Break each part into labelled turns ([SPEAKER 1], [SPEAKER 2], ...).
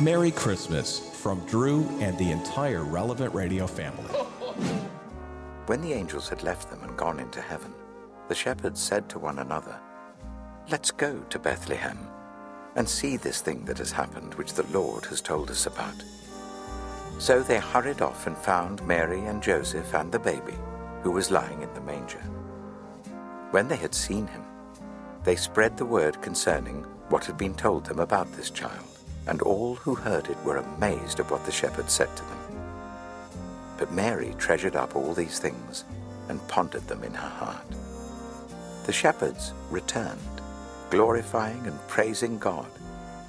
[SPEAKER 1] Merry Christmas from Drew and the entire Relevant Radio family.
[SPEAKER 2] When the angels had left them and gone into heaven, the shepherds said to one another, Let's go to Bethlehem and see this thing that has happened, which the Lord has told us about. So they hurried off and found Mary and Joseph and the baby, who was lying in the manger. When they had seen him, they spread the word concerning what had been told them about this child, and all who heard it were amazed at what the shepherds said to them. But Mary treasured up all these things and pondered them in her heart. The shepherds returned, glorifying and praising God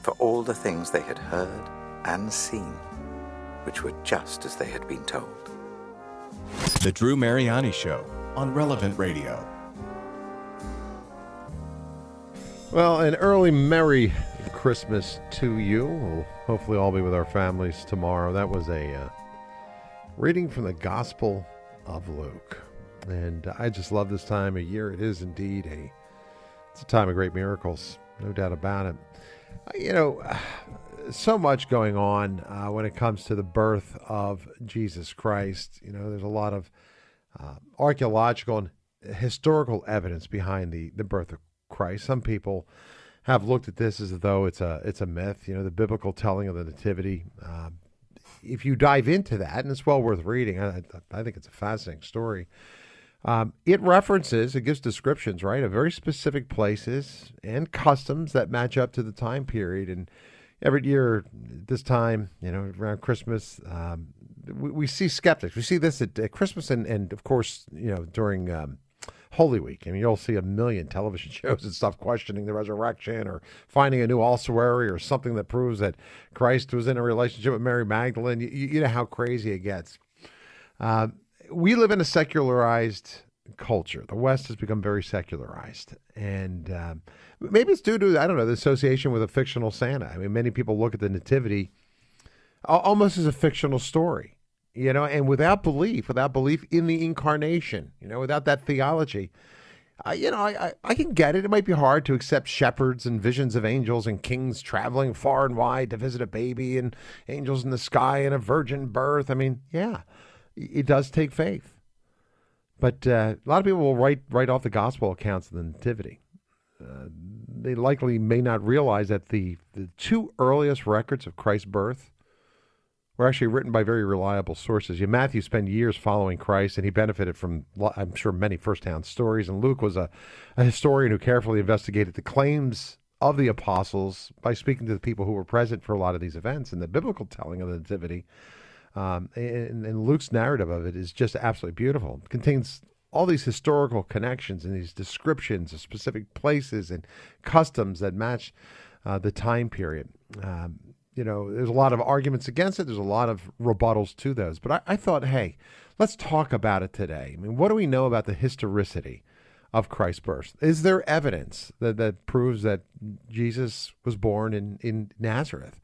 [SPEAKER 2] for all the things they had heard and seen, which were just as they had been told.
[SPEAKER 1] The Drew Mariani Show on Relevant Radio.
[SPEAKER 3] Well, an early Merry Christmas to you. We'll hopefully all be with our families tomorrow. That was a uh, reading from the Gospel of Luke. And I just love this time of year. It is indeed a it's a time of great miracles, no doubt about it. Uh, You know, so much going on uh, when it comes to the birth of Jesus Christ. You know, there's a lot of uh, archaeological and historical evidence behind the, the birth of Christ. Some people have looked at this as though it's a it's a myth. You know, the biblical telling of the nativity. Um, if you dive into that, and it's well worth reading, I, I think it's a fascinating story. Um, it references, it gives descriptions, right, of very specific places and customs that match up to the time period. And every year, this time, you know, around Christmas, um, we, we see skeptics. We see this at, at Christmas and, and, of course, you know, during um, Holy Week. I mean, you'll see a million television shows and stuff questioning the resurrection or finding a new ossuary or something that proves that Christ was in a relationship with Mary Magdalene. You, you know how crazy it gets. Uh, we live in a secularized culture. The West has become very secularized, and um, maybe it's due to I don't know the association with a fictional Santa. I mean, many people look at the Nativity almost as a fictional story, you know, and without belief, without belief in the incarnation, you know, without that theology. I, you know, I, I, I can get it. It might be hard to accept shepherds and visions of angels and kings traveling far and wide to visit a baby and angels in the sky and a virgin birth. I mean, yeah, it does take faith. But uh, a lot of people will write write off the gospel accounts of the nativity. Uh, they likely may not realize that the, the two earliest records of Christ's birth were actually written by very reliable sources. Yeah, Matthew spent years following Christ, and he benefited from, I'm sure, many firsthand stories. And Luke was a, a historian who carefully investigated the claims of the apostles by speaking to the people who were present for a lot of these events. And the biblical telling of the Nativity, um, and, and Luke's narrative of it is just absolutely beautiful. It contains all these historical connections and these descriptions of specific places and customs that match uh, the time period. Um, you know, there's a lot of arguments against it. There's a lot of rebuttals to those. But I, I thought, hey, let's talk about it today. I mean, what do we know about the historicity of Christ's birth? Is there evidence that, that proves that Jesus was born in, in Nazareth?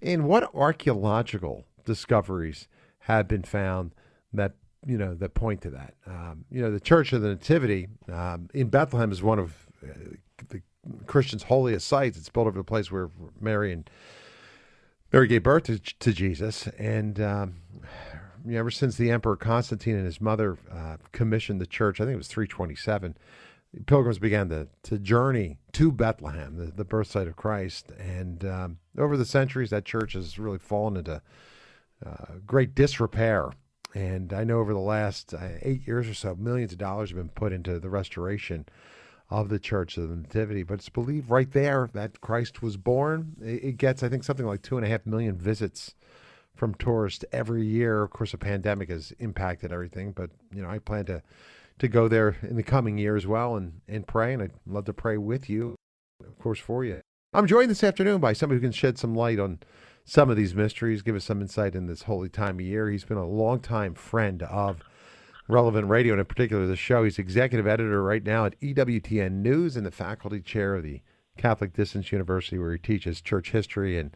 [SPEAKER 3] And what archaeological discoveries have been found that you know that point to that? Um, you know, the Church of the Nativity um, in Bethlehem is one of uh, the Christians' holiest sites. It's built over the place where Mary and Mary gave birth to, to Jesus, and um, ever since the Emperor Constantine and his mother uh, commissioned the church, I think it was 327, pilgrims began to, to journey to Bethlehem, the, the birth site of Christ. And um, over the centuries, that church has really fallen into uh, great disrepair. And I know over the last uh, eight years or so, millions of dollars have been put into the restoration of the Church of the Nativity. But it's believed right there that Christ was born. It, gets, I think, something like two and a half million visits from tourists every year. Of course, the pandemic has impacted everything, but you know, I plan to to go there in the coming year as well and and pray, and I'd love to pray with you, of course, for you. I'm joined this afternoon by somebody who can shed some light on some of these mysteries, give us some insight in this holy time of year. He's been a longtime friend of Relevant Radio, and in particular the show. He's executive editor right now at EWTN News and the faculty chair of the Catholic Distance University, where he teaches church history. And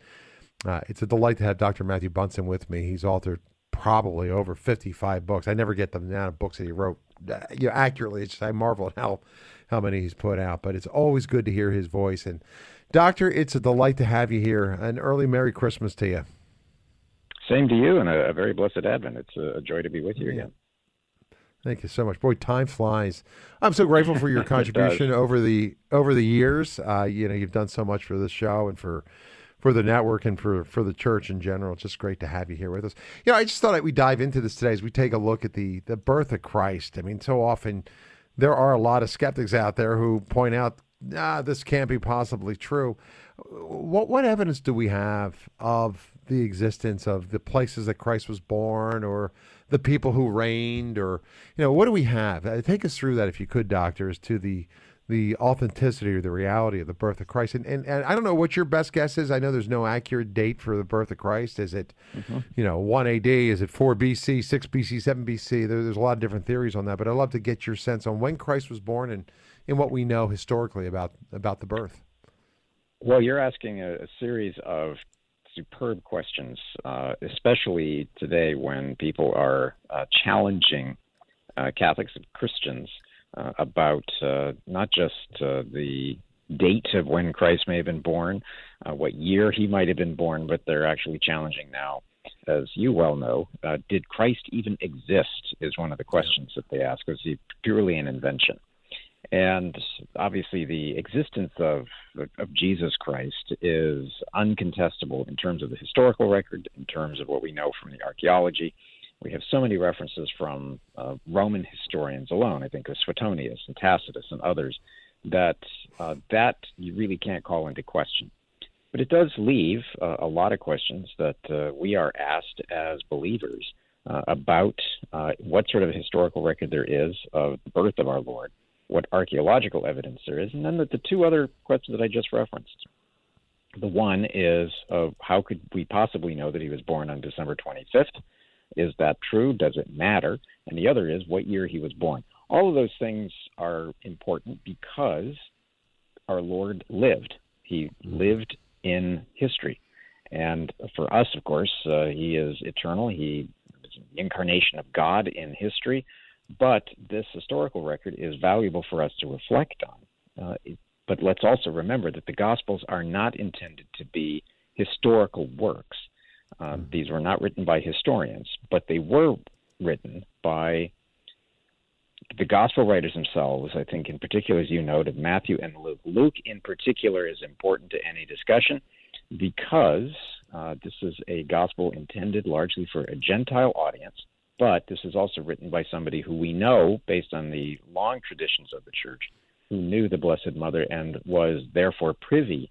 [SPEAKER 3] uh, it's a delight to have Dr. Matthew Bunson with me. He's authored probably over 55 books. I never get the amount of books that he wrote uh, you know, accurately. It's just, I marvel at how how many he's put out. But it's always good to hear his voice. And Doctor, it's a delight to have you here. An early Merry Christmas to you.
[SPEAKER 4] Same to you, and a, a very blessed Advent. It's a, joy to be with you yeah. again.
[SPEAKER 3] Thank you so much, boy. Time flies. I'm so grateful for your contribution over the over the years. Uh, you know, you've done so much for this show and for for the network and for for the church in general. It's just great to have you here with us. You know, I just thought we'd dive into this today as we take a look at the the birth of Christ. I mean, so often there are a lot of skeptics out there who point out, ah, this can't be possibly true. What what evidence do we have of the existence of the places that Christ was born or the people who reigned or you know what do we have? Uh, take us through that if you could doctors to the the authenticity or the reality of the birth of Christ. And, and, and I don't know what your best guess is. I know there's no accurate date for the birth of Christ. Is it mm-hmm. you know 1 AD is it 4 BC 6 BC 7 BC there, there's a lot of different theories on that but I'd love to get your sense on when Christ was born and and what we know historically about about the birth.
[SPEAKER 4] Well, you're asking a, a, series of superb questions, uh, especially today when people are uh, challenging uh, Catholics and Christians uh, about uh, not just the date of when Christ may have been born, what year he might have been born, but they're actually challenging now. As you well know, did Christ even exist? Is one of the questions that they ask. Was he purely an invention? And obviously, the existence of, of Jesus Christ is uncontestable in terms of the historical record, in terms of what we know from the archaeology. We have so many references from uh, Roman historians alone, I think of Suetonius and Tacitus and others, that uh, that you really can't call into question. But it does leave uh, a lot of questions that uh, we are asked as believers uh, about uh, what sort of historical record there is of the birth of our Lord what archaeological evidence there is, and then the, the two other questions that I just referenced. The one is uh, how could we possibly know that he was born on December 25th? Is that true? Does it matter? And the other is what year he was born. All of those things are important because our Lord lived. He lived in history. And for us, of course, uh, he is eternal. He is incarnation of God in history. But this historical record is valuable for us to reflect on. Uh, but let's also remember that the Gospels are not intended to be historical works. Uh, hmm. these were not written by historians, but they were written by the gospel writers themselves, I think, in particular, as you noted, Matthew and Luke. Luke, in particular, is important to any discussion because uh, this is a gospel intended largely for a Gentile audience. But this is also written by somebody who we know, based on the long traditions of the church, who knew the Blessed Mother and was therefore privy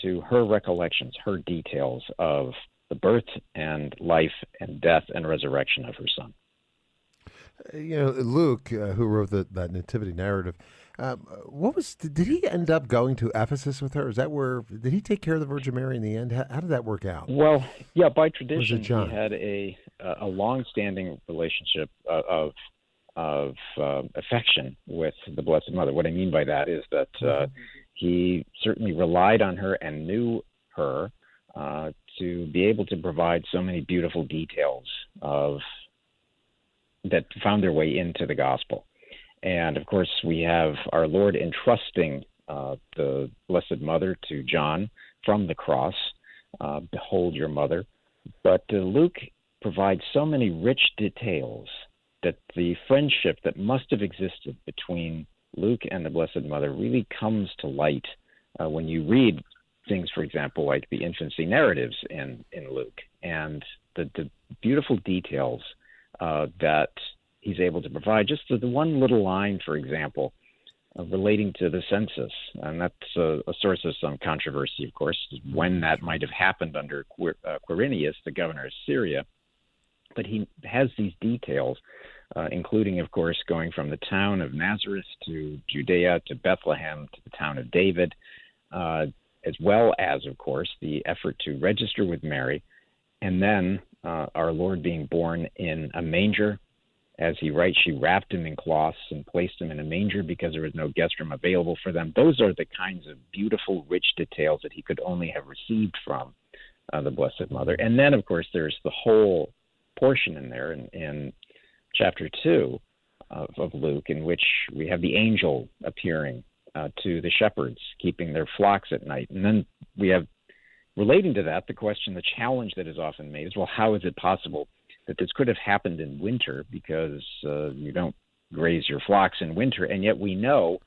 [SPEAKER 4] to her recollections, her details of the birth and life and death and resurrection of her son.
[SPEAKER 3] You know, Luke, uh, who wrote the, that nativity narrative, um, what was did he end up going to Ephesus with her? Is that where did he take care of the Virgin Mary in the end? How, how did that work out?
[SPEAKER 4] Well, yeah, by tradition, he had a a long-standing relationship uh, of of uh, affection with the Blessed Mother. What I mean by that is that uh, mm-hmm. he certainly relied on her and knew her uh, to be able to provide so many beautiful details of that found their way into the gospel. And of course, we have our Lord entrusting uh, the Blessed Mother to John from the cross. Uh, Behold your mother. But uh, Luke provides so many rich details that the friendship that must have existed between Luke and the Blessed Mother really comes to light uh, when you read things, for example, like the infancy narratives in, in Luke and the, the beautiful details uh, that he's able to provide. Just the, one little line, for example, uh, relating to the census, and that's a, a, source of some controversy, of course, when that might have happened under Quir- uh, Quirinius, the governor of Syria. But he has these details, uh, including, of course, going from the town of Nazareth to Judea to Bethlehem to the town of David, uh, as well as, of course, the effort to register with Mary, and then uh, our Lord being born in a manger as he writes, she wrapped him in cloths and placed him in a manger because there was no guest room available for them. Those are the kinds of beautiful, rich details that he could only have received from uh, the Blessed Mother. And then, of course, there's the whole portion in there in, in chapter 2 of, of Luke, in which we have the angel appearing uh, to the shepherds, keeping their flocks at night. And then we have, relating to that, the question, the challenge that is often made is well, how is it possible that this could have happened in winter because uh, you don't graze your flocks in winter? And yet we know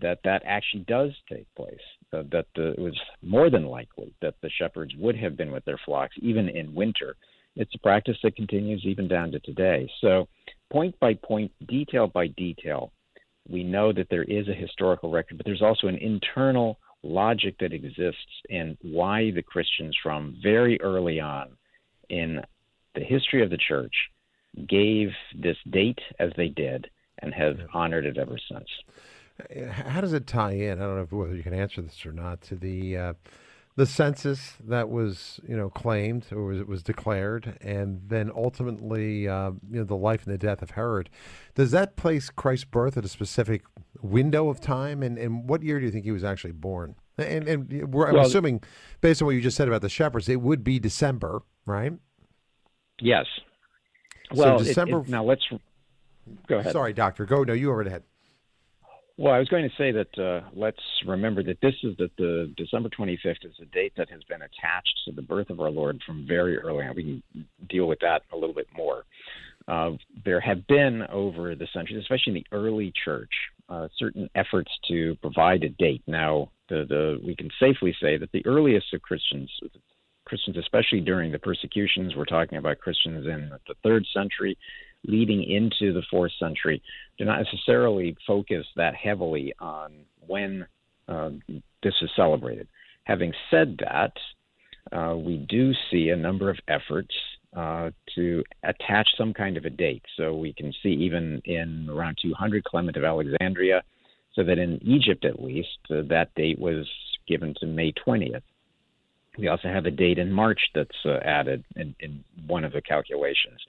[SPEAKER 4] that that actually does take place, uh, that the, it was more than likely that the shepherds would have been with their flocks even in winter. It's a practice that continues even down to today. So, point by point, detail by detail, we know that there is a historical record, but there's also an internal logic that exists in why the Christians, from very early on in the history of the church, gave this date as they did and have honored it ever since.
[SPEAKER 3] How does it tie in? I don't know whether you can answer this or not to the uh, the census that was you know claimed or was, it was declared, and then ultimately uh, you know the life and the death of Herod. Does that place Christ's birth at a specific window of time? And, and what year do you think he was actually born? And, and I'm well, assuming, based on what you just said about the shepherds, it would be December, right?
[SPEAKER 4] Yes.
[SPEAKER 3] Well, so December.
[SPEAKER 4] It, it, now let's go ahead.
[SPEAKER 3] Sorry, doctor. Go. No, you already had.
[SPEAKER 4] Well, I was going to say that uh, let's remember that this is that the December 25th is a date that has been attached to the birth of our Lord from very early on. We can deal with that a little bit more. Uh, there have been over the centuries, especially in the early church, uh, certain efforts to provide a date. Now, the, the we can safely say that the earliest of Christians, Christians, especially during the persecutions, we're talking about Christians in the third century, leading into the fourth century do not necessarily focus that heavily on when uh, this is celebrated. Having said that, uh, we do see a number of efforts uh, to attach some kind of a date. So we can see even in around 200 Clement of Alexandria, so that in Egypt at least, uh, that date was given to May 20th. We also have a date in March that's uh, added in, in one of the calculations.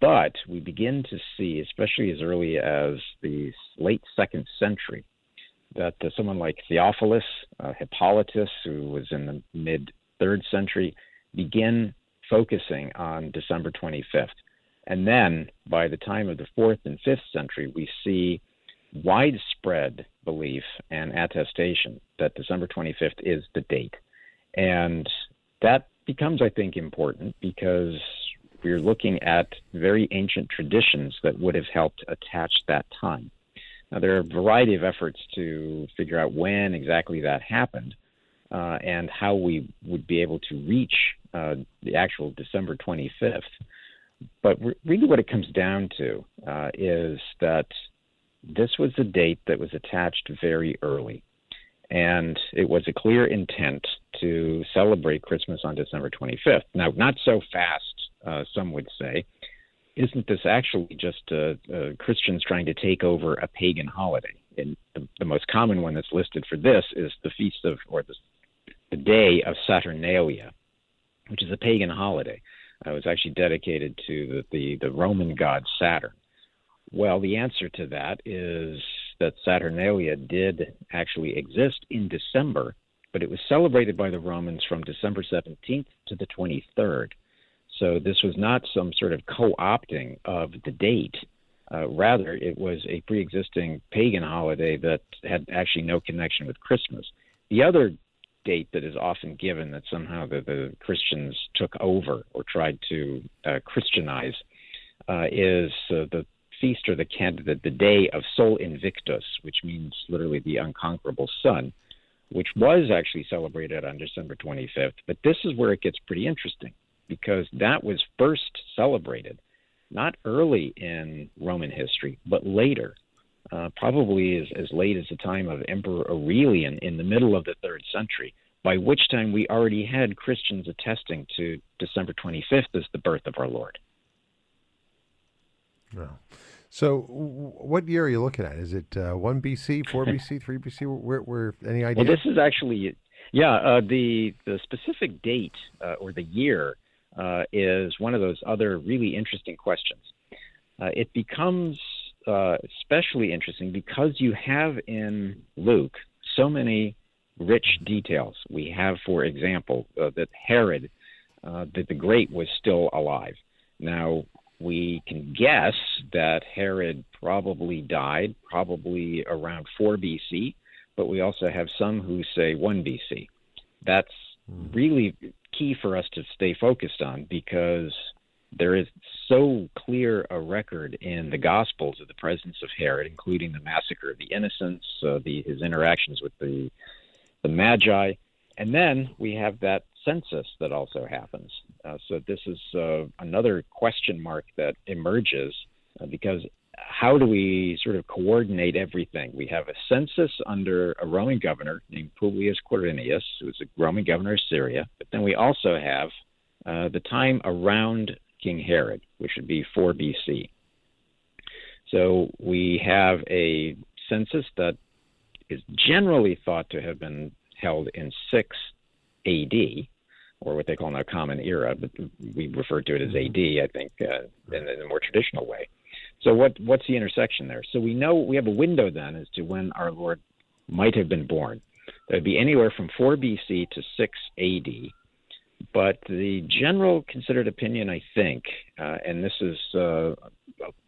[SPEAKER 4] But we begin to see, especially as early as the late second century, that uh, someone like Theophilus, uh, Hippolytus, who was in the mid third century, begin focusing on December 25th. And then by the time of the fourth and fifth century, we see widespread belief and attestation that December 25th is the date. And that becomes, I think, important because we're looking at very ancient traditions that would have helped attach that time. Now, there are a variety of efforts to figure out when exactly that happened uh, and how we would be able to reach uh, the actual December 25th. But really, what it comes down to uh, is that this was a date that was attached very early. And it was a clear intent to celebrate Christmas on December 25th. Now, not so fast uh, some would say. Isn't this actually just uh, uh, Christians trying to take over a pagan holiday? And the, the, most common one that's listed for this is the feast of, or the, the day of Saturnalia, which is a pagan holiday. Uh, it was actually dedicated to the, the, the Roman god Saturn. Well, the answer to that is that Saturnalia did actually exist in December, but it was celebrated by the Romans from December 17th to the 23rd. So this was not some sort of co-opting of the date. Uh, rather, it was a pre-existing pagan holiday that had actually no connection with Christmas. The other date that is often given that somehow the, the Christians took over or tried to uh, Christianize uh, is uh, the feast or the, the the day of Sol Invictus, which means literally the unconquerable sun, which was actually celebrated on December 25th. But this is where it gets pretty interesting because that was first celebrated not early in Roman history, but later, uh, probably as, as late as the time of Emperor Aurelian in the middle of the third century, by which time we already had Christians attesting to December 25th as the birth of our Lord.
[SPEAKER 3] Well, so, what year are you looking at? Is it uh, 1 BC, 4 BC, 3 BC? Where, where, any idea?
[SPEAKER 4] Well, this is actually, yeah, uh, the, the specific date uh, or the year uh, is one of those other really interesting questions. Uh, it becomes uh, especially interesting because you have in Luke so many rich details. We have, for example, uh, that Herod, uh, that the Great, was still alive. Now, we can guess that Herod probably died probably around 4 BC, but we also have some who say 1 BC. That's really key for us to stay focused on because there is so clear a record in the Gospels of the presence of Herod, including the massacre of the innocents, uh, the, his interactions with the the Magi, and then we have that census that also happens. Uh, so this is uh, another question mark that emerges uh, because how do we sort of coordinate everything? We have a census under a Roman governor named Publius Quirinius, who was a Roman governor of Syria, but then we also have uh, the time around King Herod, which would be 4 BC. So we have a census that is generally thought to have been held in 6 AD, or what they call now Common Era, but we refer to it as AD, I think, uh, in, in a more traditional way. So what what's the intersection there? So we know we have a window then as to when our Lord might have been born. That would be anywhere from 4 BC to 6 AD. But the general considered opinion, I think, uh, and this is uh,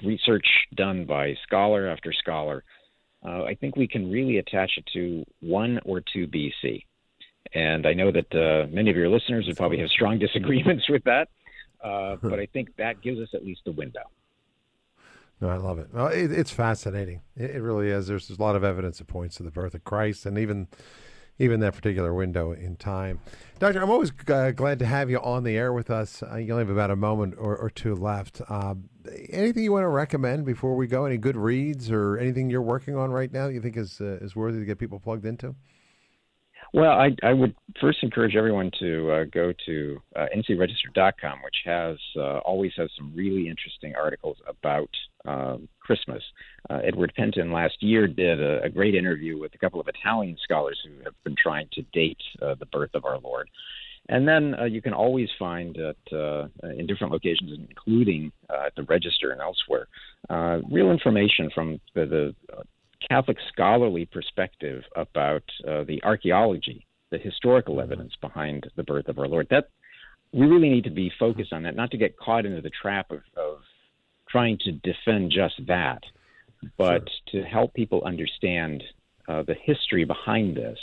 [SPEAKER 4] research done by scholar after scholar, uh, I think we can really attach it to 1 or 2 BC. And I know that uh, many of your listeners would probably have strong disagreements with that, uh, but I think that gives us at least a window.
[SPEAKER 3] No, I love it. Well, it it's fascinating. It, it, really is. There's, there's a lot of evidence that points to the birth of Christ, and even even that particular window in time. Doctor, I'm always uh, glad to have you on the air with us. Uh, you only have about a moment or, or two left. Uh, anything you want to recommend before we go? Any good reads or anything you're working on right now that you think is uh, is worthy to get people plugged into?
[SPEAKER 4] Well, I, I would first encourage everyone to uh, go to uh, ncregister.com, which has uh, always has some really interesting articles about uh, Christmas. Uh, Edward Pentin last year did a, a, great interview with a couple of Italian scholars who have been trying to date uh, the birth of our Lord. And then uh, you can always find it uh, in different locations, including at the Register and elsewhere, real information from the, the Catholic scholarly perspective about the archaeology, the historical evidence behind the birth of our Lord. That we really need to be focused on that, not to get caught into the trap of, of trying to defend just that, but sure. to help people understand uh, the history behind this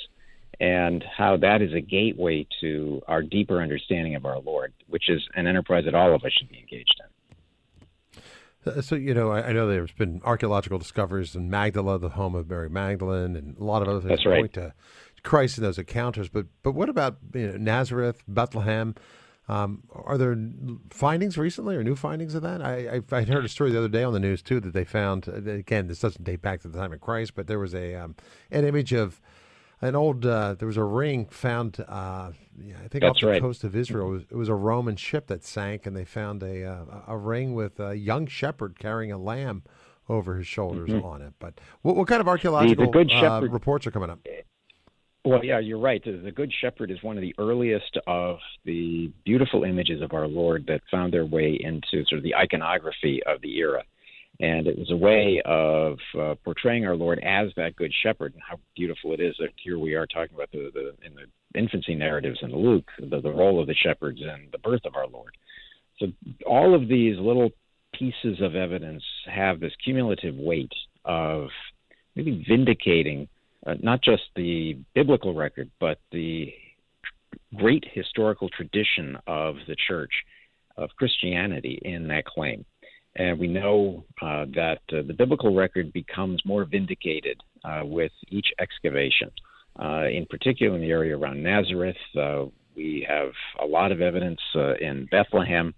[SPEAKER 4] and how that is a gateway to our deeper understanding of our Lord, which is an enterprise that all of us should be engaged in.
[SPEAKER 3] Uh, so, you know, I, I know there's been archaeological discoveries in Magdala, the home of Mary Magdalene, and a lot of other things
[SPEAKER 4] That's right.
[SPEAKER 3] point to Christ in those encounters. But, but what about you know, Nazareth, Bethlehem? Um, are there findings recently or new findings of that? I, I, I, heard a story the other day on the news too that they found. Uh, again, this doesn't date back to the time of Christ, but there was a um, an image of an old. Uh, there was a ring found. Uh, yeah, I think
[SPEAKER 4] That's
[SPEAKER 3] off the
[SPEAKER 4] right.
[SPEAKER 3] coast of Israel. It was, it was, a Roman ship that sank, and they found a uh, a ring with a young shepherd carrying a lamb over his shoulders mm-hmm. on it. But what, what kind of archaeological
[SPEAKER 4] the, the
[SPEAKER 3] uh, reports are coming up?
[SPEAKER 4] Well, yeah, you're right. The Good Shepherd is one of the earliest of the beautiful images of our Lord that found their way into sort of the iconography of the era. And it was a way of uh, portraying our Lord as that Good Shepherd, and how beautiful it is that here we are talking about the, the in the infancy narratives in Luke, the, the role of the shepherds and the birth of our Lord. So all of these little pieces of evidence have this cumulative weight of really vindicating uh, not just the biblical record, but the great historical tradition of the church, of Christianity in that claim. And we know uh, that uh, the biblical record becomes more vindicated uh, with each excavation. Uh, in particular, in the area around Nazareth, uh, we have a lot of evidence in Bethlehem.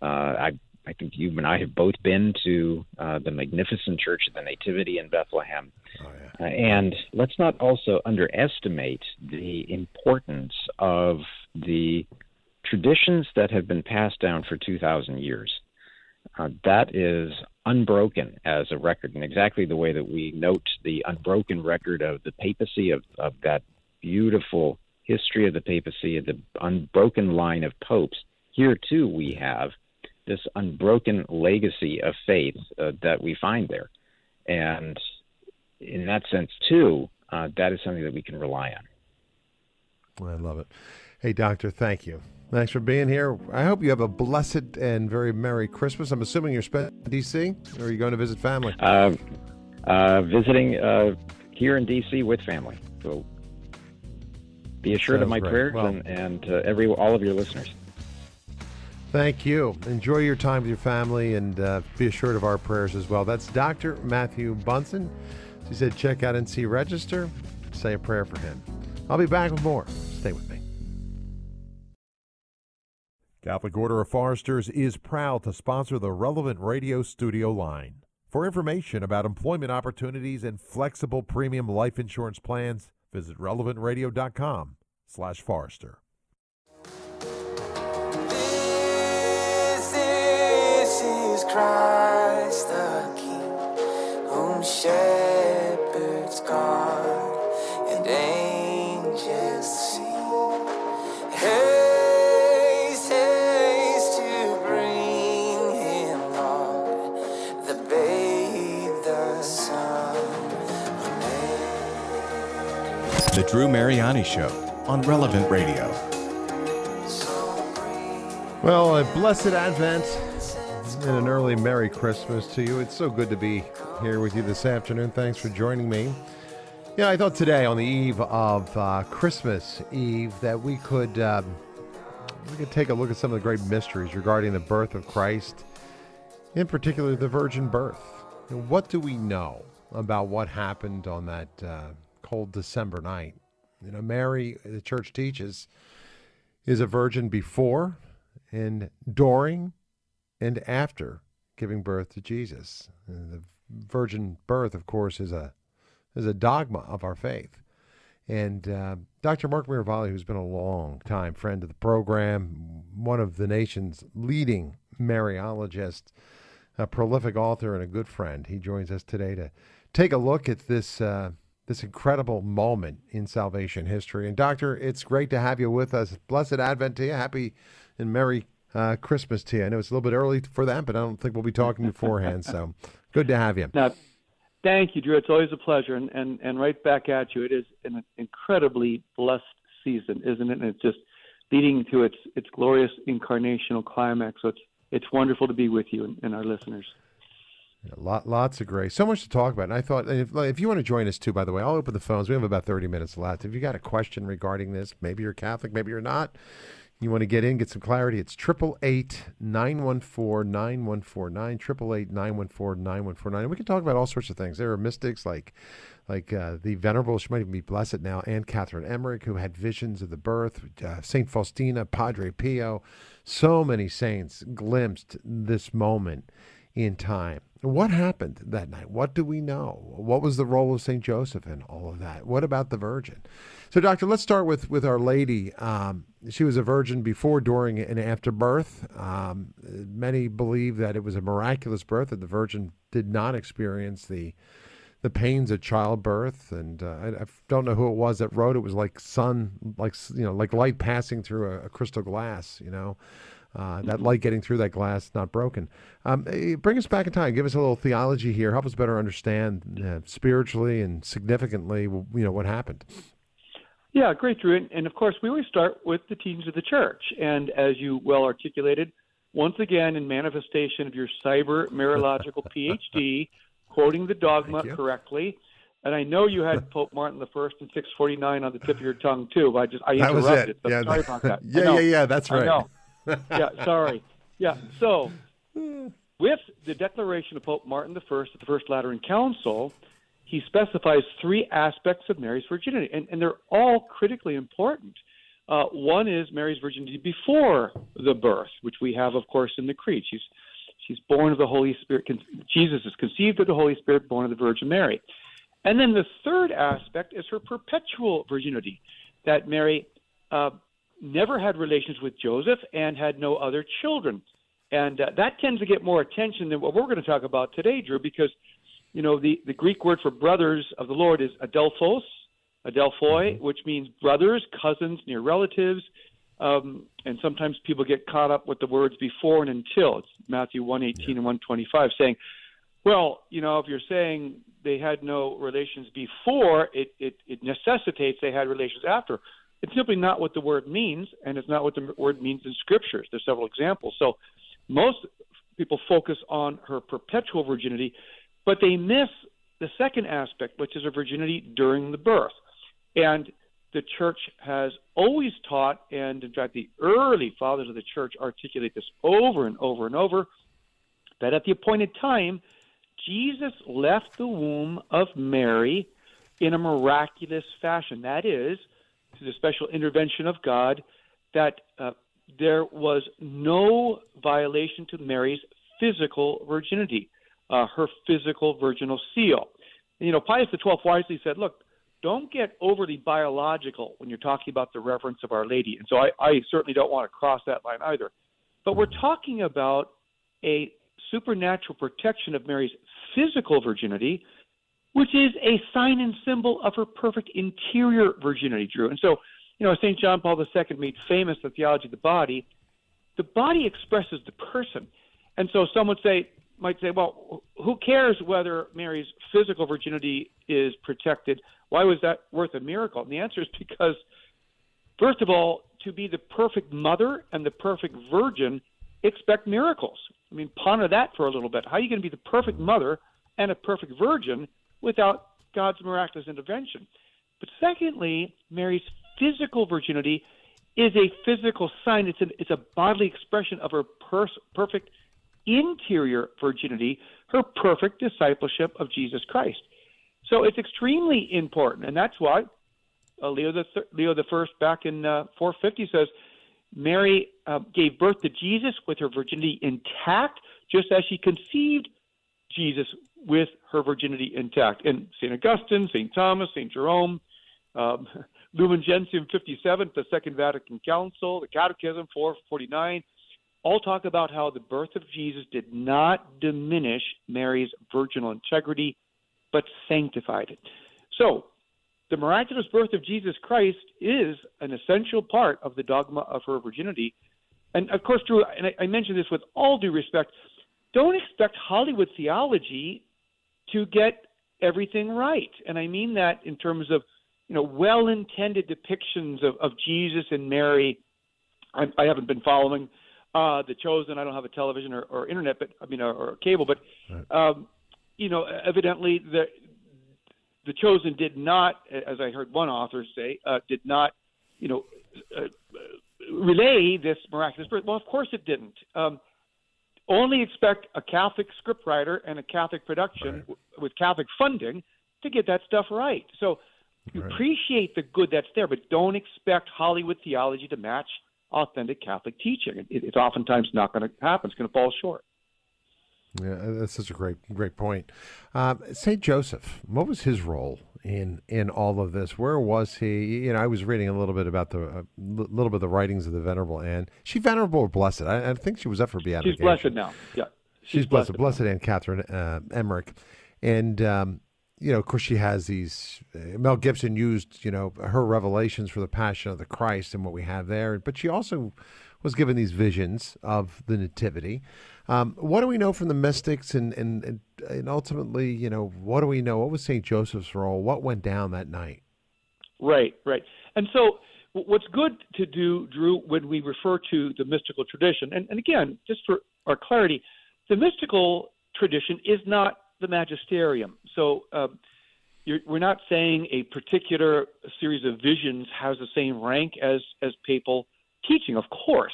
[SPEAKER 4] I I think you and I have both been to uh, the magnificent Church of the Nativity in Bethlehem. Oh, yeah. uh, and let's not also underestimate the importance of the traditions that have been passed down for 2,000 years. Uh, that is unbroken as a record, and exactly the way that we note the unbroken record of the papacy, of, of that beautiful history of the papacy, of the unbroken line of popes. Here, too, we have this unbroken legacy of faith uh, that we find there. And in that sense, too, uh, that is something that we can rely on.
[SPEAKER 3] I love it. Hey, Doctor, thank you. Thanks for being here. I hope you have a blessed and very Merry Christmas. I'm assuming you're spending in D.C. or are you going to visit family?
[SPEAKER 4] Uh, uh, visiting uh, here in D.C. with family. So be assured
[SPEAKER 3] Sounds
[SPEAKER 4] of my
[SPEAKER 3] great.
[SPEAKER 4] prayers
[SPEAKER 3] Well-
[SPEAKER 4] and, and uh, every all of your listeners.
[SPEAKER 3] Thank you. Enjoy your time with your family and uh, be assured of our prayers as well. That's Dr. Matthew Bunson. He said, check out NC Register, say a prayer for him. I'll be back with more. Catholic Order of Foresters is proud to sponsor the relevant radio studio line. For information about employment opportunities and flexible premium life insurance plans, visit relevantradio.com slash Forester.
[SPEAKER 5] This, is Christ the King, whom shepherds guard The
[SPEAKER 1] Drew Mariani Show on Relevant Radio.
[SPEAKER 3] Well, a blessed Advent and an early Merry Christmas to you. It's so good to be here with you this afternoon. Thanks for joining me. Yeah, I thought today, on the eve of uh, Christmas Eve, that we could um, we could take a look at some of the great mysteries regarding the birth of Christ, in particular the virgin birth. What do we know about what happened on that uh, cold December night? You know, Mary, the church teaches, is a virgin before and during and after giving birth to Jesus. And the virgin birth, of course, is a is a dogma of our faith. And uh, Dr. Mark Miravalle, who's been a long time friend of the program, one of the nation's leading Mariologists, a prolific author and a good friend, he joins us today to take a look at this uh, this incredible moment in salvation history. And Doctor, it's great to have you with us. Blessed Advent to you. Happy and Merry uh, Christmas to you. I know it's a little bit early for that, but I don't think we'll be talking beforehand. So good to have you.
[SPEAKER 6] Thank you, Drew. It's always a pleasure, and, and, and right back at you. It is an incredibly blessed season, isn't it? And it's just leading to its its glorious incarnational climax. So it's it's wonderful to be with you and, and our listeners.
[SPEAKER 3] Yeah, lot, lots of grace. So much to talk about. And I thought, if, if you want to join us too, by the way, I'll open the phones. We have about 30 minutes left. If you got a question regarding this, maybe you're Catholic, maybe you're not, you want to get in, get some clarity, it's 888 914 9149, 888 914 9149. And we can talk about all sorts of things. There are mystics like like uh, the Venerable, she might even be blessed now, Anne Catherine Emmerich, who had visions of the birth, uh, St. Faustina, Padre Pio. So many saints glimpsed this moment in time. What happened that night? What do we know? What was the role of St. Joseph in all of that? What about the Virgin? So, Doctor, let's start with, with Our Lady. Um, she was a virgin before, during, and after birth. Um, many believe that it was a miraculous birth, that the Virgin did not experience the the pains of childbirth, and uh, I, I don't know who it was that wrote it. Was like sun, like you know, like light passing through a, a crystal glass. You know, uh, that light getting through that glass, not broken. Um, eh, bring us back in time. Give us a little theology here. Help us better understand uh, spiritually and significantly, you know, what happened.
[SPEAKER 6] Yeah, great, Drew. And, and of course, we always start with the teachings of the church. And as you well articulated, once again, in manifestation of your cyber Mariological PhD, quoting the dogma correctly. And I know you had Pope Martin the First and 649 on the tip of your tongue too. But I just I
[SPEAKER 3] That was
[SPEAKER 6] interrupted.
[SPEAKER 3] it.
[SPEAKER 6] So
[SPEAKER 3] Yeah,
[SPEAKER 6] sorry about that.
[SPEAKER 3] Yeah, yeah, yeah. That's right.
[SPEAKER 6] Yeah, sorry. Yeah, so with the declaration of Pope Martin I at the First Lateran Council, he specifies three aspects of Mary's virginity, and, and they're all critically important. Uh, one is Mary's virginity before the birth, which we have, of course, in the Creed. She's she's born of the Holy Spirit. Con- Jesus is conceived of the Holy Spirit, born of the Virgin Mary. And then the third aspect is her perpetual virginity, that Mary uh, never had relations with Joseph and had no other children. And uh, that tends to get more attention than what we're going to talk about today, Drew, because, you know, the, the Greek word for brothers of the Lord is adelphos, adelphoi, which means brothers, cousins, near relatives. Um, and sometimes people get caught up with the words before and until. It's Matthew 118 and 125 saying, well, you know, if you're saying they had no relations before, it, it, it necessitates they had relations after. It's simply not what the word means, and it's not what the word means in scriptures. There's several examples. So most people focus on her perpetual virginity, but they miss the second aspect, which is her virginity during the birth. And the church has always taught, and in fact, the early fathers of the church articulate this over and over and over, that at the appointed time, Jesus left the womb of Mary in a miraculous fashion. That is, through the special intervention of God, that uh, there was no violation to Mary's physical virginity, uh, her physical virginal seal. And, you know, Pius XII wisely said, look, don't get overly biological when you're talking about the reverence of Our Lady. And so I, I certainly don't want to cross that line either. But we're talking about a supernatural protection of Mary's physical virginity, which is a sign and symbol of her perfect interior virginity, Drew. And so, you know, St. John Paul II made famous the theology of the body. The body expresses the person. And so some would say, might say, well, who cares whether Mary's physical virginity is protected? Why was that worth a miracle? And the answer is because, first of all, to be the perfect mother and the perfect virgin, expect miracles. I mean, ponder that for a little bit. How are you going to be the perfect mother and a perfect virgin without God's miraculous intervention? But secondly, Mary's physical virginity is a physical sign. It's, an, it's a bodily expression of her pers- perfect interior virginity, her perfect discipleship of Jesus Christ. So it's extremely important, and that's why uh, Leo the Th- Leo the First back in uh, 450 says Mary uh, gave birth to Jesus with her virginity intact, just as she conceived Jesus with her virginity intact. And St. Augustine, St. Thomas, St. Jerome, um, Lumen Gentium 57, the Second Vatican Council, the Catechism 449, all talk about how the birth of Jesus did not diminish Mary's virginal integrity, but sanctified it. So, the miraculous birth of Jesus Christ is an essential part of the dogma of her virginity. And of course, Drew, and I, I mention this with all due respect, don't expect Hollywood theology to get everything right. And I mean that in terms of, you know, well-intended depictions of, of Jesus and Mary. I, I haven't been following uh, the Chosen. I don't have a television or, or internet, but I mean, or, or cable. But um, you know, evidently the the chosen did not, as I heard one author say, uh, did not, you know, uh, relay this miraculous birth. Well, of course it didn't. Um, only expect a Catholic scriptwriter and a Catholic production
[SPEAKER 3] Right.
[SPEAKER 6] w- with Catholic funding to get that stuff right. So you
[SPEAKER 3] Right.
[SPEAKER 6] appreciate the good that's there, but don't expect Hollywood theology to match authentic Catholic teaching. It, it's oftentimes not going to happen. It's going to fall short.
[SPEAKER 3] Yeah, that's such a great, great point. Um, Saint Joseph, what was his role in in all of this? Where was he? You know, I was reading a little bit about the a little bit of the writings of the Venerable Anne. She Venerable or Blessed? I, I think she was up for beatification.
[SPEAKER 6] She's blessed now. Yeah.
[SPEAKER 3] She's, blessed, blessed Anne Catherine uh, Emmerich, and um, you know, of course, she has these. Uh, Mel Gibson used you know her revelations for the Passion of the Christ and what we have there, but she also was given these visions of the Nativity. Um, what do we know from the mystics, and, and and ultimately, you know, what do we know? What was Saint Joseph's role? What went down that night?
[SPEAKER 6] Right, right. And so, what's good to do, Drew, when we refer to the mystical tradition, and, and again, just for our clarity, the mystical tradition is not the magisterium. So, um, we're not saying a particular series of visions has the same rank as as papal teaching, of course.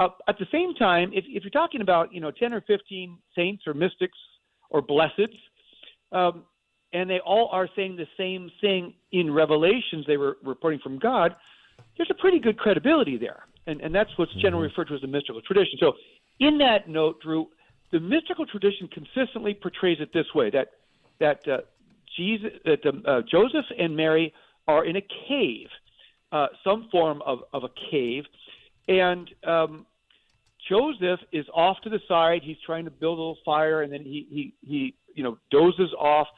[SPEAKER 6] Uh, at the same time, if, if you're talking about you know 10 or 15 saints or mystics or blesseds, um, and they all are saying the same thing in revelations they were reporting from God, there's a pretty good credibility there. And, and that's what's generally referred to as the mystical tradition. So, in that note, Drew, the mystical tradition consistently portrays it this way that, that, uh, Jesus, that um, uh, Joseph and Mary are in a cave, uh, some form of, of a cave, and um, Joseph is off to the side. He's trying to build a little fire, and then he he he you know dozes off.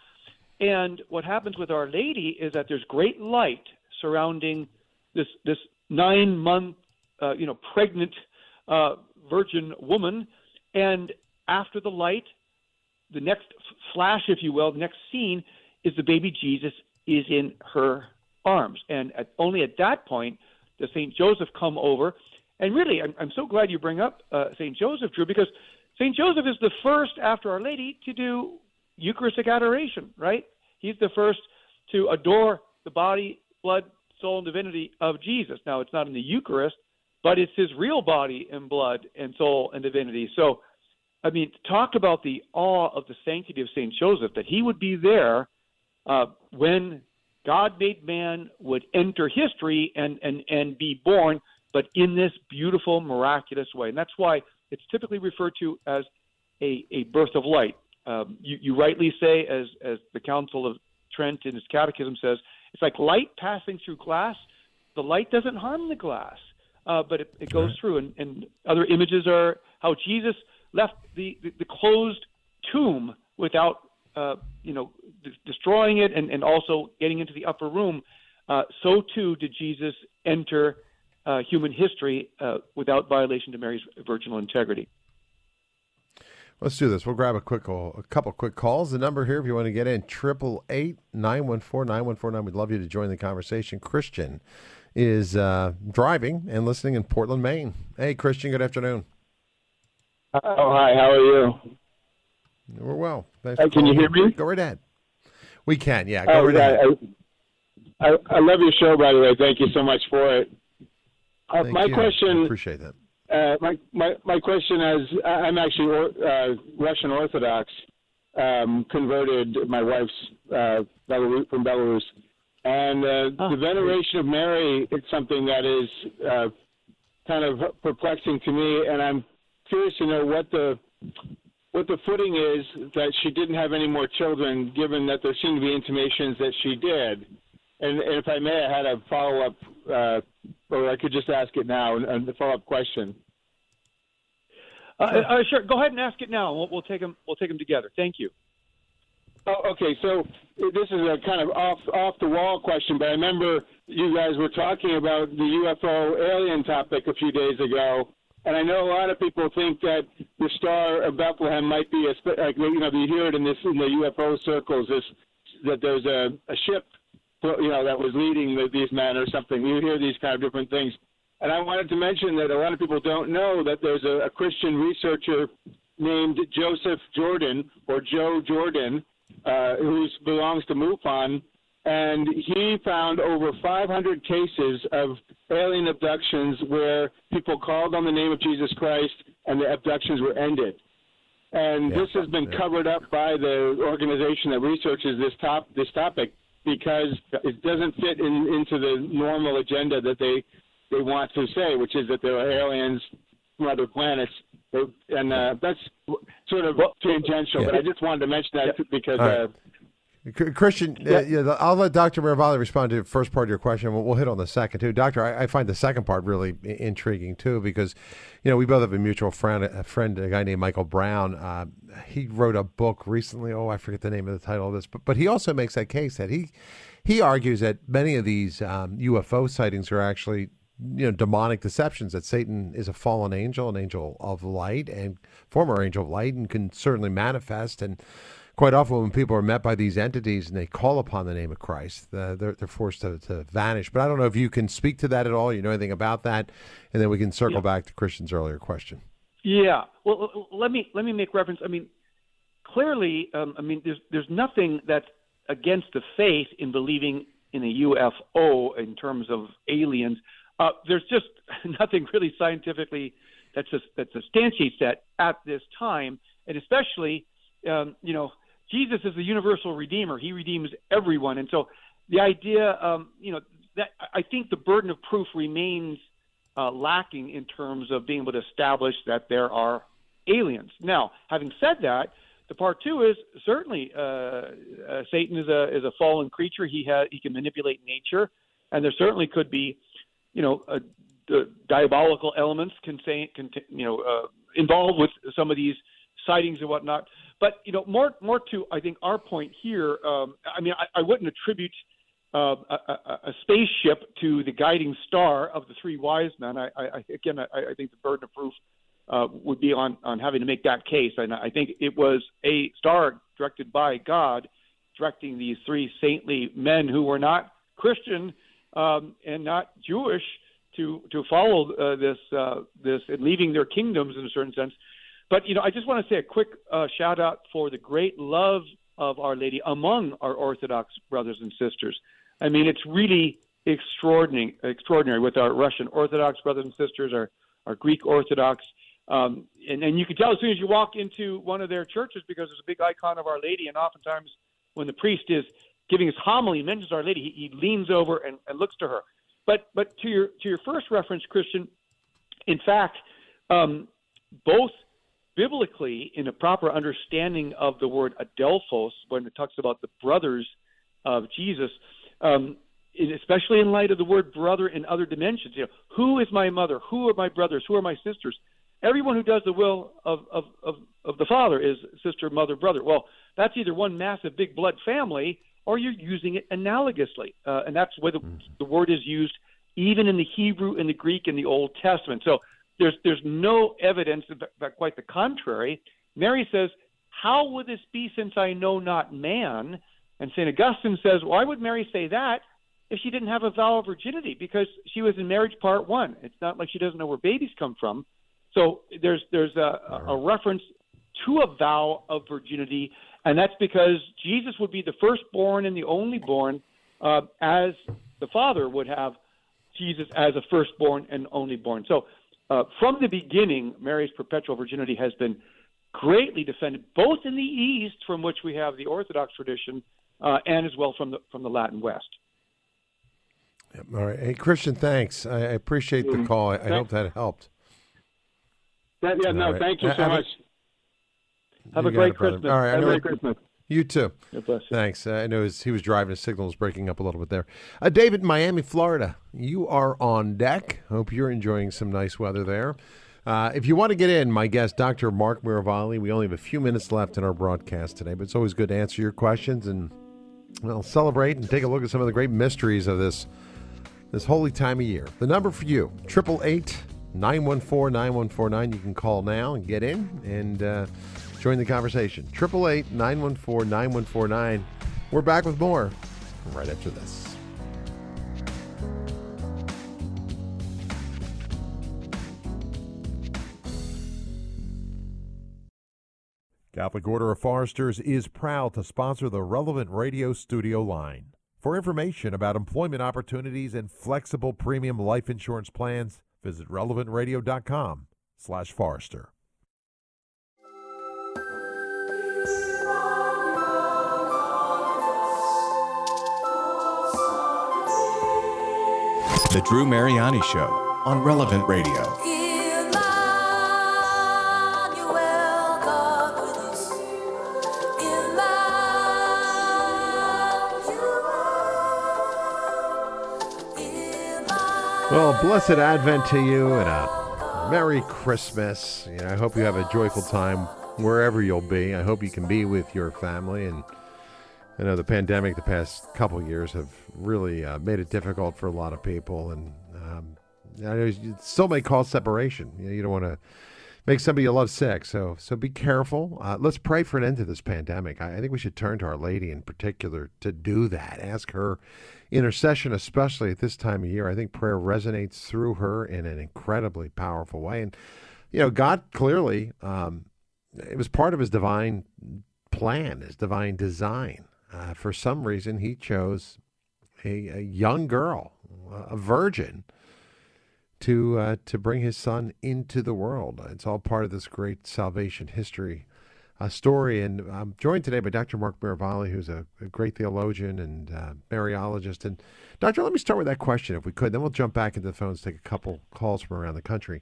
[SPEAKER 6] And what happens with Our Lady is that there's great light surrounding this this nine month uh, you know pregnant uh, virgin woman, and after the light, the next flash, if you will, the next scene is the baby Jesus is in her arms. And at, only at that point does St. Joseph come over. And really, I'm, I'm so glad you bring up uh, St. Joseph, Drew, because St. Joseph is the first after Our Lady to do Eucharistic adoration, right? He's the first to adore the body, blood, soul, and divinity of Jesus. Now, it's not in the Eucharist, but it's his real body and blood and soul and divinity. So, I mean, talk about the awe of the sanctity of St. Joseph, that he would be there uh, when God made man would enter history and, and, and be born, but in this beautiful, miraculous way. And that's why it's typically referred to as a, a birth of light. Um, you, you rightly say, as, as the Council of Trent in his catechism says, it's like light passing through glass. The light doesn't harm the glass, uh, but it, it goes right. through. And, and other images are how Jesus left the, the, the closed tomb without, uh, you know, d- destroying it and, and also getting into the upper room. Uh, so too did Jesus enter uh, human history uh, without violation to Mary's virginal integrity.
[SPEAKER 3] Let's do this. We'll grab a quick, a couple quick calls. The number here, if you want to get in, triple eight nine one four nine one four nine. We'd love you to join the conversation. Christian is uh, driving and listening in Portland, Maine. Hey, Christian. Good afternoon.
[SPEAKER 7] Oh, hi. How are you?
[SPEAKER 3] We're well.
[SPEAKER 7] Thanks uh, can you hear me?
[SPEAKER 3] Go right ahead. We can. Yeah. Go oh, right ahead.
[SPEAKER 7] I, I, I, love your show, by the way. Thank you so much for it.
[SPEAKER 3] Uh, my you. question. I appreciate that.
[SPEAKER 7] Uh, my, my my question is, I'm actually uh, Russian Orthodox, um, converted. My wife's uh, Belarus, from Belarus, and uh, oh, the veneration of Mary is something that is uh, kind of perplexing to me, and I'm curious to know what the what the footing is that she didn't have any more children, given that there seem to be intimations that she did. And, and if I may, I had a follow up, uh, or I could just ask it now, and the follow up question.
[SPEAKER 6] Uh, uh, sure, go ahead and ask it now. We'll, we'll take them. We'll take them together. Thank you.
[SPEAKER 7] Oh, okay. So this is a kind of off off the wall question, but I remember you guys were talking about the UFO alien topic a few days ago, and I know a lot of people think that the Star of Bethlehem might be a like you know you hear it in this in the UFO circles this that there's a, a ship you know that was leading these men or something. You hear these kind of different things. And I wanted to mention that a lot of people don't know that there's a, a Christian researcher named Joseph Jordan or Joe Jordan, uh, who belongs to MUFON, and he found over 500 cases of alien abductions where people called on the name of Jesus Christ and the abductions were ended. And yeah, this has been covered up by the organization that researches this top this topic because it doesn't fit in, into the normal agenda that they they want to say, which is that there are aliens from other planets. And uh, that's sort of tangential, yeah. but I just wanted to mention that yeah. because. Uh,
[SPEAKER 3] Christian, uh, yeah. Uh, yeah, I'll let Dr. Miravalle respond to the first part of your question. We'll, we'll hit on the second too, Doctor. I, I, find the second part really intriguing too because, you know, we both have a mutual friend, a friend, a guy named Michael Brown. Uh, he wrote a book recently. Oh, I forget the name of the title of this, but but he also makes that case that he he argues that many of these um, UFO sightings are actually you know demonic deceptions that Satan is a fallen angel, an angel of light, and former angel of light, and can certainly manifest. And quite often, when people are met by these entities and they call upon the name of Christ, uh, they're they're forced to, to vanish. But I don't know if you can speak to that at all. You know anything about that, and then we can circle yeah. back to Christian's earlier question.
[SPEAKER 6] Yeah. Well, let me let me make reference. I mean, clearly, um, I mean, there's there's nothing that's against the faith in believing in a UFO in terms of aliens. Uh, there's just nothing really scientifically that's a, that substantiates that at this time, and especially, um, you know, Jesus is the universal redeemer. He redeems everyone, and so the idea, um, you know, that I think the burden of proof remains uh, lacking in terms of being able to establish that there are aliens. Now, having said that, the part two is certainly uh, uh, Satan is a is a fallen creature. He has he can manipulate nature, and there certainly could be you know, uh, the diabolical elements say, can, you know, uh, involved with some of these sightings and whatnot. But you know, more more to I think our point here. Um, I mean, I, I wouldn't attribute uh, a, a, a spaceship to the guiding star of the three wise men. I, I again, I, I think the burden of proof uh, would be on on having to make that case. And I think it was a star directed by God, directing these three saintly men who were not Christian um, and not Jewish to to follow uh, this uh, this and leaving their kingdoms in a certain sense. But you know, I just want to say a quick uh, shout out for the great love of Our Lady among our Orthodox brothers and sisters. I mean, it's really extraordinary, extraordinary with our Russian Orthodox brothers and sisters, our our Greek Orthodox, um, and and you can tell as soon as you walk into one of their churches because there's a big icon of Our Lady, and oftentimes when the priest is giving his homily, he mentions Our Lady, he, he leans over and, and looks to her. But but to your to your first reference, Christian, in fact, um, both biblically in a proper understanding of the word adelphos, when it talks about the brothers of Jesus, um, especially in light of the word brother in other dimensions. You know, who is my mother? Who are my brothers? Who are my sisters? Everyone who does the will of, of, of, of the Father is sister, mother, brother. Well, that's either one massive big blood family or you're using it analogously. Uh, and that's where the, mm-hmm. the word is used even in the Hebrew, in the Greek, in the Old Testament. So there's, there's no evidence, in fact, quite the contrary. Mary says, How would this be since I know not man? And St. Augustine says, Why would Mary say that if she didn't have a vow of virginity? Because she was in marriage part one. It's not like she doesn't know where babies come from. So there's, there's a, a reference to a vow of virginity and that's because Jesus would be the firstborn and the only born, uh, as the Father would have Jesus as a firstborn and only born. So, uh, from the beginning, Mary's perpetual virginity has been greatly defended, both in the East, from which we have the Orthodox tradition, uh, and as well from the from the Latin West.
[SPEAKER 3] Yep. All right, hey Christian, thanks. I, appreciate the mm-hmm. call. I, I hope that helped.
[SPEAKER 7] That, yeah, no, right. thank you so much.
[SPEAKER 6] Have a great Christmas.
[SPEAKER 3] All right,
[SPEAKER 6] Have a great Christmas.
[SPEAKER 3] You too. Thanks. Uh, I know his, he was driving. His signal was breaking up a little bit there. Uh, David, Miami, Florida. You are on deck. Hope you're enjoying some nice weather there. Uh, if you want to get in, my guest, Dr. Mark Miravalle. We only have a few minutes left in our broadcast today, but it's always good to answer your questions and well celebrate and take a look at some of the great mysteries of this this holy time of year. The number for you: triple eight nine one four nine one four nine. You can call now and get in and uh, Join the conversation. 888 914 9149. We're back with more right after this. Catholic Order of Foresters is proud to sponsor the relevant radio studio line. For information about employment opportunities and flexible premium life insurance plans, visit relevantradio.com slash Forester.
[SPEAKER 1] The Drew Mariani Show on Relevant Radio.
[SPEAKER 3] Well, blessed Advent to you and a Merry Christmas. You know, I hope you have a joyful time wherever you'll be. I hope you can be with your family and I know the pandemic the past couple years have really uh, made it difficult for a lot of people, and um, I know it still may cause separation. You, know, you don't want to make somebody you love sick, so so be careful. Uh, let's pray for an end to this pandemic. I, I, think we should turn to Our Lady in particular to do that. Ask her intercession, especially at this time of year. I think prayer resonates through her in an incredibly powerful way, and you know, God clearly. Um, it was part of his divine plan, his divine design uh, for some reason, he chose a, a young girl, a virgin, to uh, to bring his son into the world. It's all part of this great salvation history uh, story. And I'm joined today by Dr. Mark Miravalle, who's a, a great theologian and uh, Mariologist. And Doctor, let me start with that question, if we could. Then we'll jump back into the phones, take a couple calls from around the country.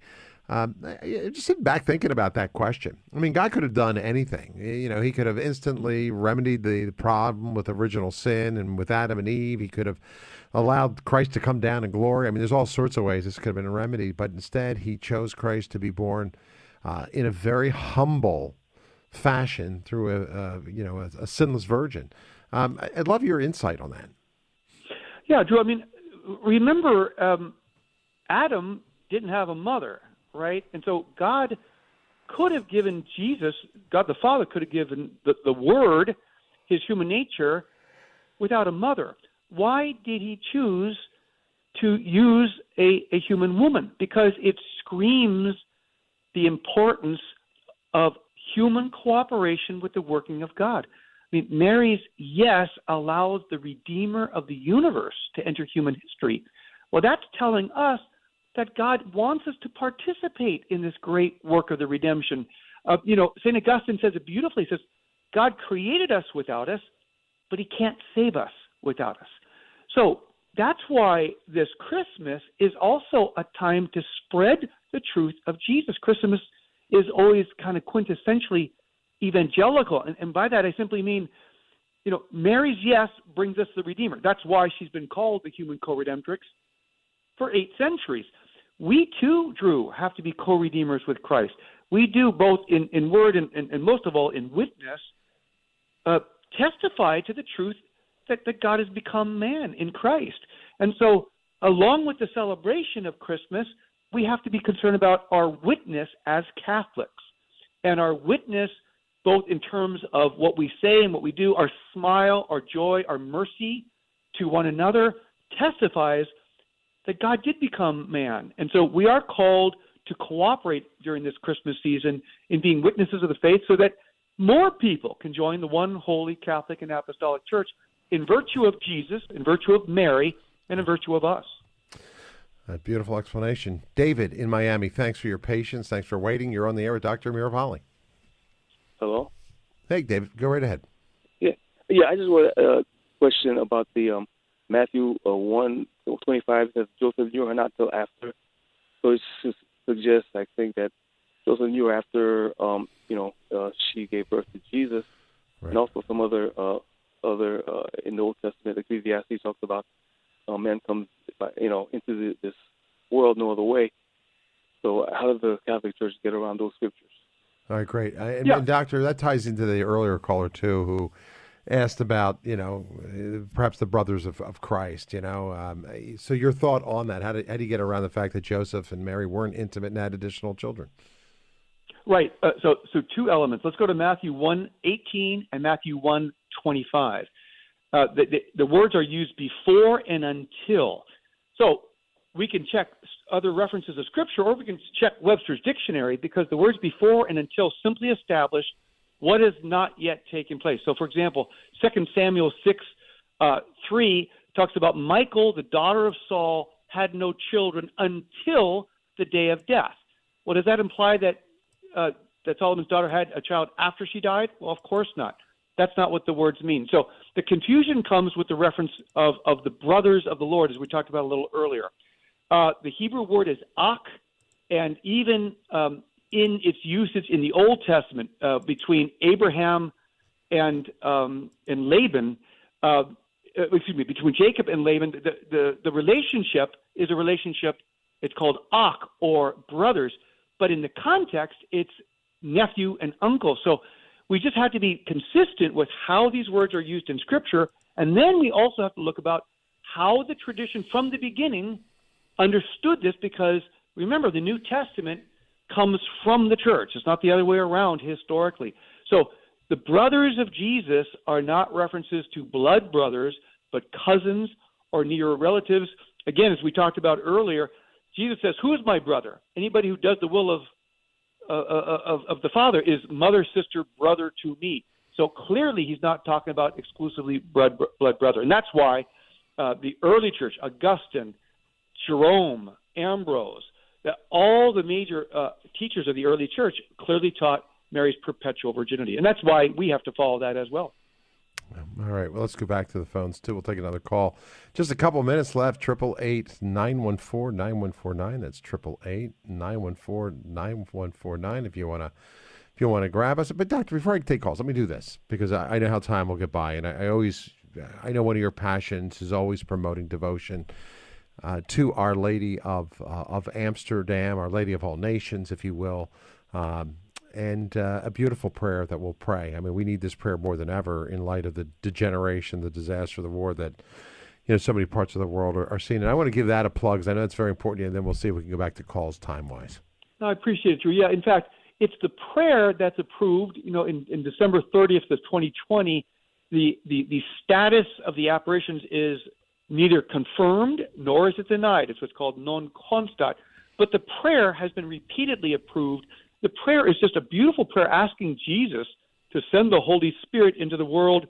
[SPEAKER 3] Um, just sitting back thinking about that question. I mean, God could have done anything. You know, He could have instantly remedied the problem with original sin and with Adam and Eve. He could have allowed Christ to come down in glory. I mean, there's all sorts of ways this could have been remedied, but instead, He chose Christ to be born uh, in a very humble fashion through a, a you know a, a sinless virgin. Um, I'd love your insight on that.
[SPEAKER 6] Yeah, Drew. I mean, remember, um, Adam didn't have a mother right? And so God could have given Jesus, God the Father could have given the, the Word, his human nature, without a mother. why did he choose to use a, a human woman? Because it screams the importance of human cooperation with the working of God. I mean, Mary's yes allows the Redeemer of the universe to enter human history. Well, that's telling us that God wants us to participate in this great work of the redemption. Uh, you know, St. Augustine says it beautifully. He says, God created us without us, but he can't save us without us. So that's why this Christmas is also a time to spread the truth of Jesus. Christmas is always kind of quintessentially evangelical. And, and by that, I simply mean, you know, Mary's yes brings us the Redeemer. That's why she's been called the human co redemptrix for eight centuries. We too, Drew, have to be co redeemers with Christ. We do both in, in word and, and, and most of all in witness uh, testify to the truth that, that God has become man in Christ. And so, along with the celebration of Christmas, we have to be concerned about our witness as Catholics and our witness both in terms of what we say and what we do, our smile, our joy, our mercy to one another testifies that God did become man. And so we are called to cooperate during this Christmas season in being witnesses of the faith so that more people can join the one holy Catholic and Apostolic Church in virtue of Jesus, in virtue of Mary, and in virtue of us.
[SPEAKER 3] A beautiful explanation. David in Miami, thanks for your patience. Thanks for waiting. You're on the air with Dr. Miravalle.
[SPEAKER 8] Hello.
[SPEAKER 3] Hey, David, go right ahead.
[SPEAKER 8] Yeah, yeah. I just want a question about the um, Matthew uh, one twenty five says Joseph knew her not till after. So it suggests, I think, that Joseph knew her after um, you know uh, she gave birth to Jesus,
[SPEAKER 3] Right.
[SPEAKER 8] and also some other uh, other uh, in the Old Testament Ecclesiastes talks about uh, man comes by, you know into the, this world no other way. So how does the Catholic Church get around those scriptures?
[SPEAKER 3] All right, great. Uh, And,
[SPEAKER 6] Yeah.
[SPEAKER 3] and doctor, that ties into the earlier caller too, who asked about you know perhaps the brothers of, of Christ. You know, um, so your thought on that? How did how do you get around the fact that Joseph and Mary weren't intimate and had additional children?
[SPEAKER 6] Right. Uh, so, so two elements. Let's go to Matthew one eighteen and Matthew one twenty five. Uh, the, the, the words are used before and until. So we can check other references of Scripture, or we can check Webster's dictionary because the words before and until simply establish what has not yet taken place. So, for example, Second Samuel six uh, three talks about Michael, the daughter of Saul, had no children until the day of death. Well, does that imply that uh, that Solomon's daughter had a child after she died? Well, of course not. That's not what the words mean. So the confusion comes with the reference of, of the brothers of the Lord, as we talked about a little earlier. Uh, the Hebrew word is ach, and even um, in its usage in the Old Testament uh, between Abraham and um, and Laban, uh, uh, excuse me, between Jacob and Laban, the, the the relationship is a relationship. It's called ach or brothers, but in the context, it's nephew and uncle. So we just have to be consistent with how these words are used in Scripture, and then we also have to look about how the tradition from the beginning understood this because remember the New Testament comes from the church. It's not the other way around historically. So the brothers of Jesus are not references to blood brothers, but cousins or near relatives. Again, as we talked about earlier, Jesus says, "Who is my brother? Anybody who does the will of uh, uh, of, of the Father is mother, sister, brother to me." So clearly, he's not talking about exclusively blood blood brother, and that's why uh, the early church, Augustine, Jerome, Ambrose, that all the major uh, teachers of the early church clearly taught Mary's perpetual virginity, and that's why we have to follow that as well.
[SPEAKER 3] All right. Well, let's go back to the phones too. We'll take another call. Just a couple minutes left. Triple eight nine one four nine one four nine. That's triple eight nine one four nine one four nine. If you want to, if you want to grab us. But doctor, before I take calls, let me do this because I, I know how time will get by, and I, I always, I know one of your passions is always promoting devotion. Uh, to Our Lady of uh, of Amsterdam, Our Lady of All Nations, if you will, um, and uh, a beautiful prayer that we'll pray. I mean, we need this prayer more than ever in light of the degeneration, the disaster, the war that you know so many parts of the world are, are seeing. And I want to give that a plug because I know it's very important, and then we'll see if we can go back to calls time wise.
[SPEAKER 6] No, I appreciate it, Drew. Yeah, in fact, it's the prayer that's approved. You know, in, in December 30th of 2020, the, the the status of the apparitions is neither confirmed nor is it denied. It's what's called non constat. But the prayer has been repeatedly approved. The prayer is just a beautiful prayer asking Jesus to send the Holy Spirit into the world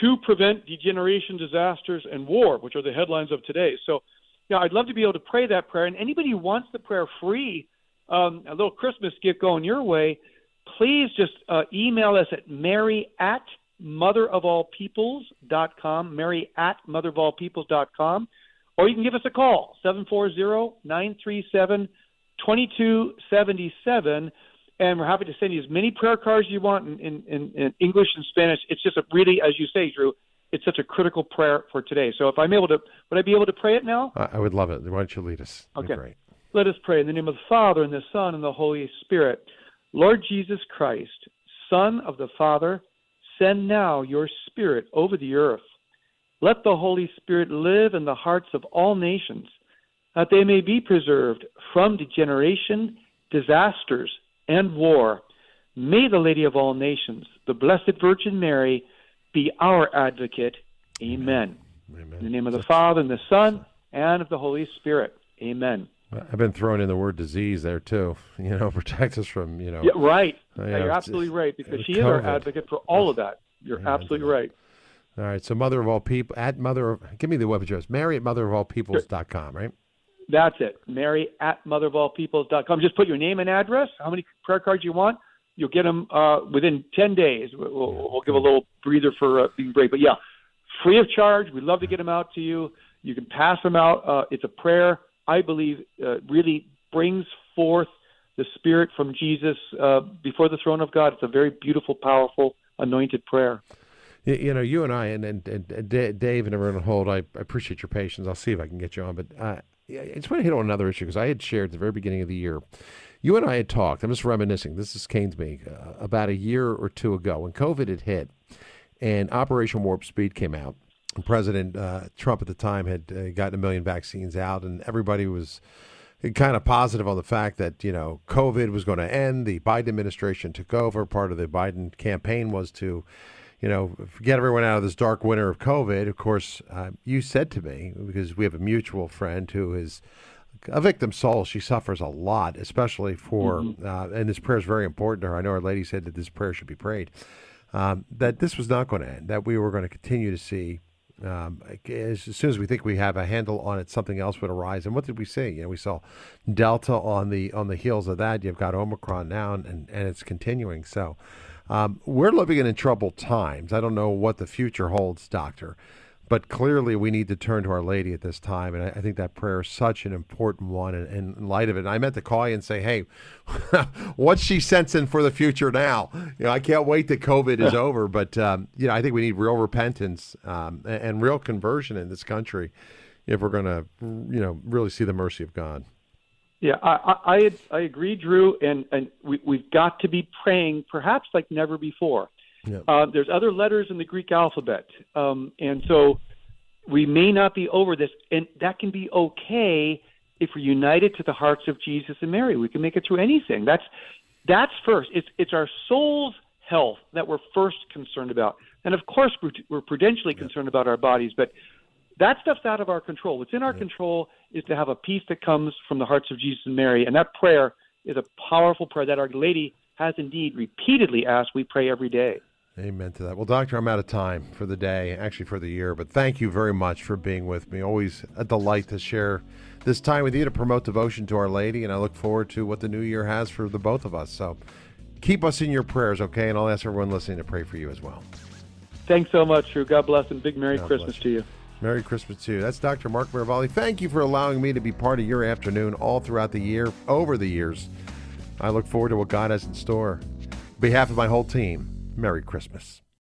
[SPEAKER 6] to prevent degeneration, disasters, and war, which are the headlines of today. So, yeah, I'd love to be able to pray that prayer. And anybody who wants the prayer free, um, a little Christmas gift going your way, please just uh, email us at mary at motherofallpeoples.com, mary at motherofallpeoples.com, or you can give us a call, 740-937-2277, and we're happy to send you as many prayer cards you want in, in, in, in English and Spanish. It's just a really, as you say, Drew, it's such a critical prayer for today. So if I'm able to, would I be able to pray it now?
[SPEAKER 3] I, I would love it. Why don't you lead us?
[SPEAKER 6] Okay.
[SPEAKER 3] Great.
[SPEAKER 6] Let us pray in the name of the Father and the Son and the Holy Spirit. Lord Jesus Christ, Son of the Father, send now your Spirit over the earth. Let the Holy Spirit live in the hearts of all nations, that they may be preserved from degeneration, disasters, and war. May the Lady of all nations, the Blessed Virgin Mary, be our advocate. Amen.
[SPEAKER 3] Amen.
[SPEAKER 6] In the name of the Father and the Son and of the Holy Spirit. Amen.
[SPEAKER 3] I've been throwing in the word disease there too. You know, protect us from you know.
[SPEAKER 6] Yeah, right.
[SPEAKER 3] Uh,
[SPEAKER 6] Yeah,
[SPEAKER 3] yeah,
[SPEAKER 6] you're absolutely right because she is our advocate for all of that. You're
[SPEAKER 3] to
[SPEAKER 6] absolutely right.
[SPEAKER 3] All right. So, mother of all people at mother. Of, give me the web address. Mary at motherofallpeoples.com, Right.
[SPEAKER 6] That's it. Mary at motherofallpeoples.com. Just put your name and address, how many prayer cards you want. You'll get them uh, within 10 days. We'll, we'll, we'll give a little breather for uh, being brave. But yeah, free of charge. We'd love to get them out to you. You can pass them out. Uh, it's a prayer I believe uh, really brings forth the Spirit from Jesus uh, before the throne of God. It's a very beautiful, powerful, anointed prayer.
[SPEAKER 3] You, know, you and I and, and, and Dave and everyone on hold, I, I appreciate your patience. I'll see if I can get you on. But uh, I just want to hit on another issue because I had shared at the very beginning of the year. You and I had talked, I'm just reminiscing, this is canes me, uh, about a year or two ago when COVID had hit and Operation Warp Speed came out. President uh, Trump at the time had uh, gotten a million vaccines out, and everybody was kind of positive on the fact that you know COVID was going to end. The Biden administration took over. Part of the Biden campaign was to, you know, get everyone out of this dark winter of COVID. Of course, uh, you said to me because we have a mutual friend who is a victim soul. She suffers a lot, especially for, uh, and this prayer is very important to her. I know Our Lady said that this prayer should be prayed. Um, that this was not going to end. That we were going to continue to see um, as, soon as we think we have a handle on it, something else would arise. And what did we see? You know, we saw Delta on the on the heels of that. You've got Omicron now, and, and, and it's continuing. So um, we're living in troubled times. I don't know what the future holds, Doctor, but clearly we need to turn to Our Lady at this time. And I, I think that prayer is such an important one. And, and in light of it, and I meant to call you and say, hey, what's she sensing for the future now? You know, I can't wait that COVID is over. But um, you know, I think we need real repentance um, and, and real conversion in this country if we're going to, you know, really see the mercy of God.
[SPEAKER 6] Yeah, I I, I- I agree, Drew, and and we we've got to be praying perhaps like never before.
[SPEAKER 3] Yeah.
[SPEAKER 6] Uh, there's other letters in the Greek alphabet, um, and so we may not be over this, and that can be okay if we're united to the hearts of Jesus and Mary. We can make it through anything. That's that's first. It's it's our soul's health that we're first concerned about, and of course we're, we're prudentially concerned about our bodies, but that stuff's out of our control. What's in our control is to have a peace that comes from the hearts of Jesus and Mary, and that prayer is a powerful prayer that Our Lady has indeed repeatedly asked. We pray every day.
[SPEAKER 3] Amen to that. Well, Doctor, I'm out of time for the day, actually for the year, but thank you very much for being with me. Always a delight to share this time with you to promote devotion to Our Lady, and I look forward to what the new year has for the both of us. So keep us in your prayers, okay? And I'll ask everyone listening to pray for you as well.
[SPEAKER 6] Thanks so much, Drew. God bless and big Merry
[SPEAKER 3] God
[SPEAKER 6] Christmas
[SPEAKER 3] bless
[SPEAKER 6] to you.
[SPEAKER 3] Merry Christmas to you. That's Dr. Mark Miravalle. Thank you for allowing me to be part of your afternoon all throughout the year, over the years. I look forward to what God has in store. On behalf of my whole team, Merry Christmas.